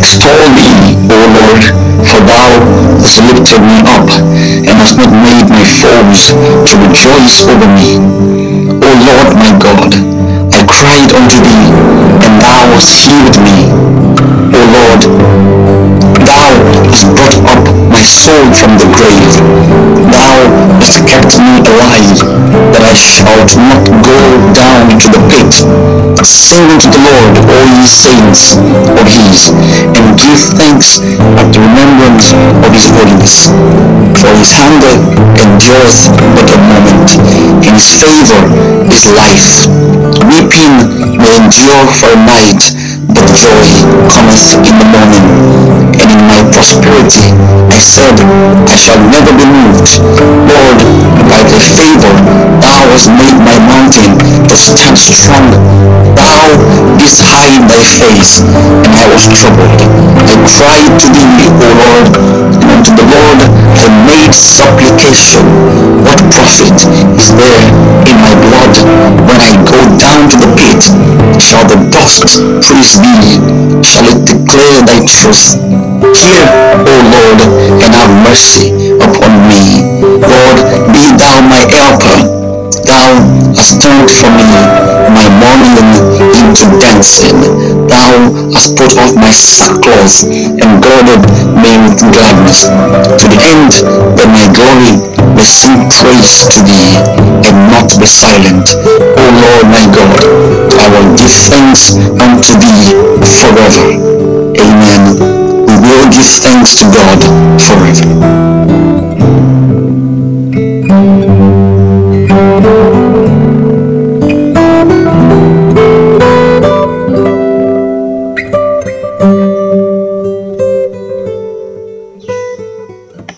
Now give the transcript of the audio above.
extol thee, O Lord, for thou hast lifted me up, and hast not made my foes to rejoice over me. O Lord my God, I cried unto thee, and thou hast healed me. O Lord, thou hast brought up my soul from the grave. Thou hast kept me alive, that I down to the pit. Sing unto the Lord, all ye saints of his, and give thanks at the remembrance of his holiness. For his anger endureth but a moment, in his favor is life. Weeping may endure for a night, but joy cometh in the morning. And in my prosperity I said, I shall never be moved. Lord, by thy favor thou hast made my mountain to stand strong. Thou didst hide thy face, and I was troubled. I cried to thee, O Lord, and unto the Lord I made supplication. What profit is there in my blood when I go down to the pit? Shall the dust praise thee? Shall it declare thy truth? Hear, O Lord, and have mercy upon me. Turned for me my mourning into dancing. Thou hast put off my sackcloth and girded me with gladness, to the end that my glory may sing praise to thee and not be silent. O Lord my God, I will give thanks unto thee forever. Amen. We will give thanks to God forever.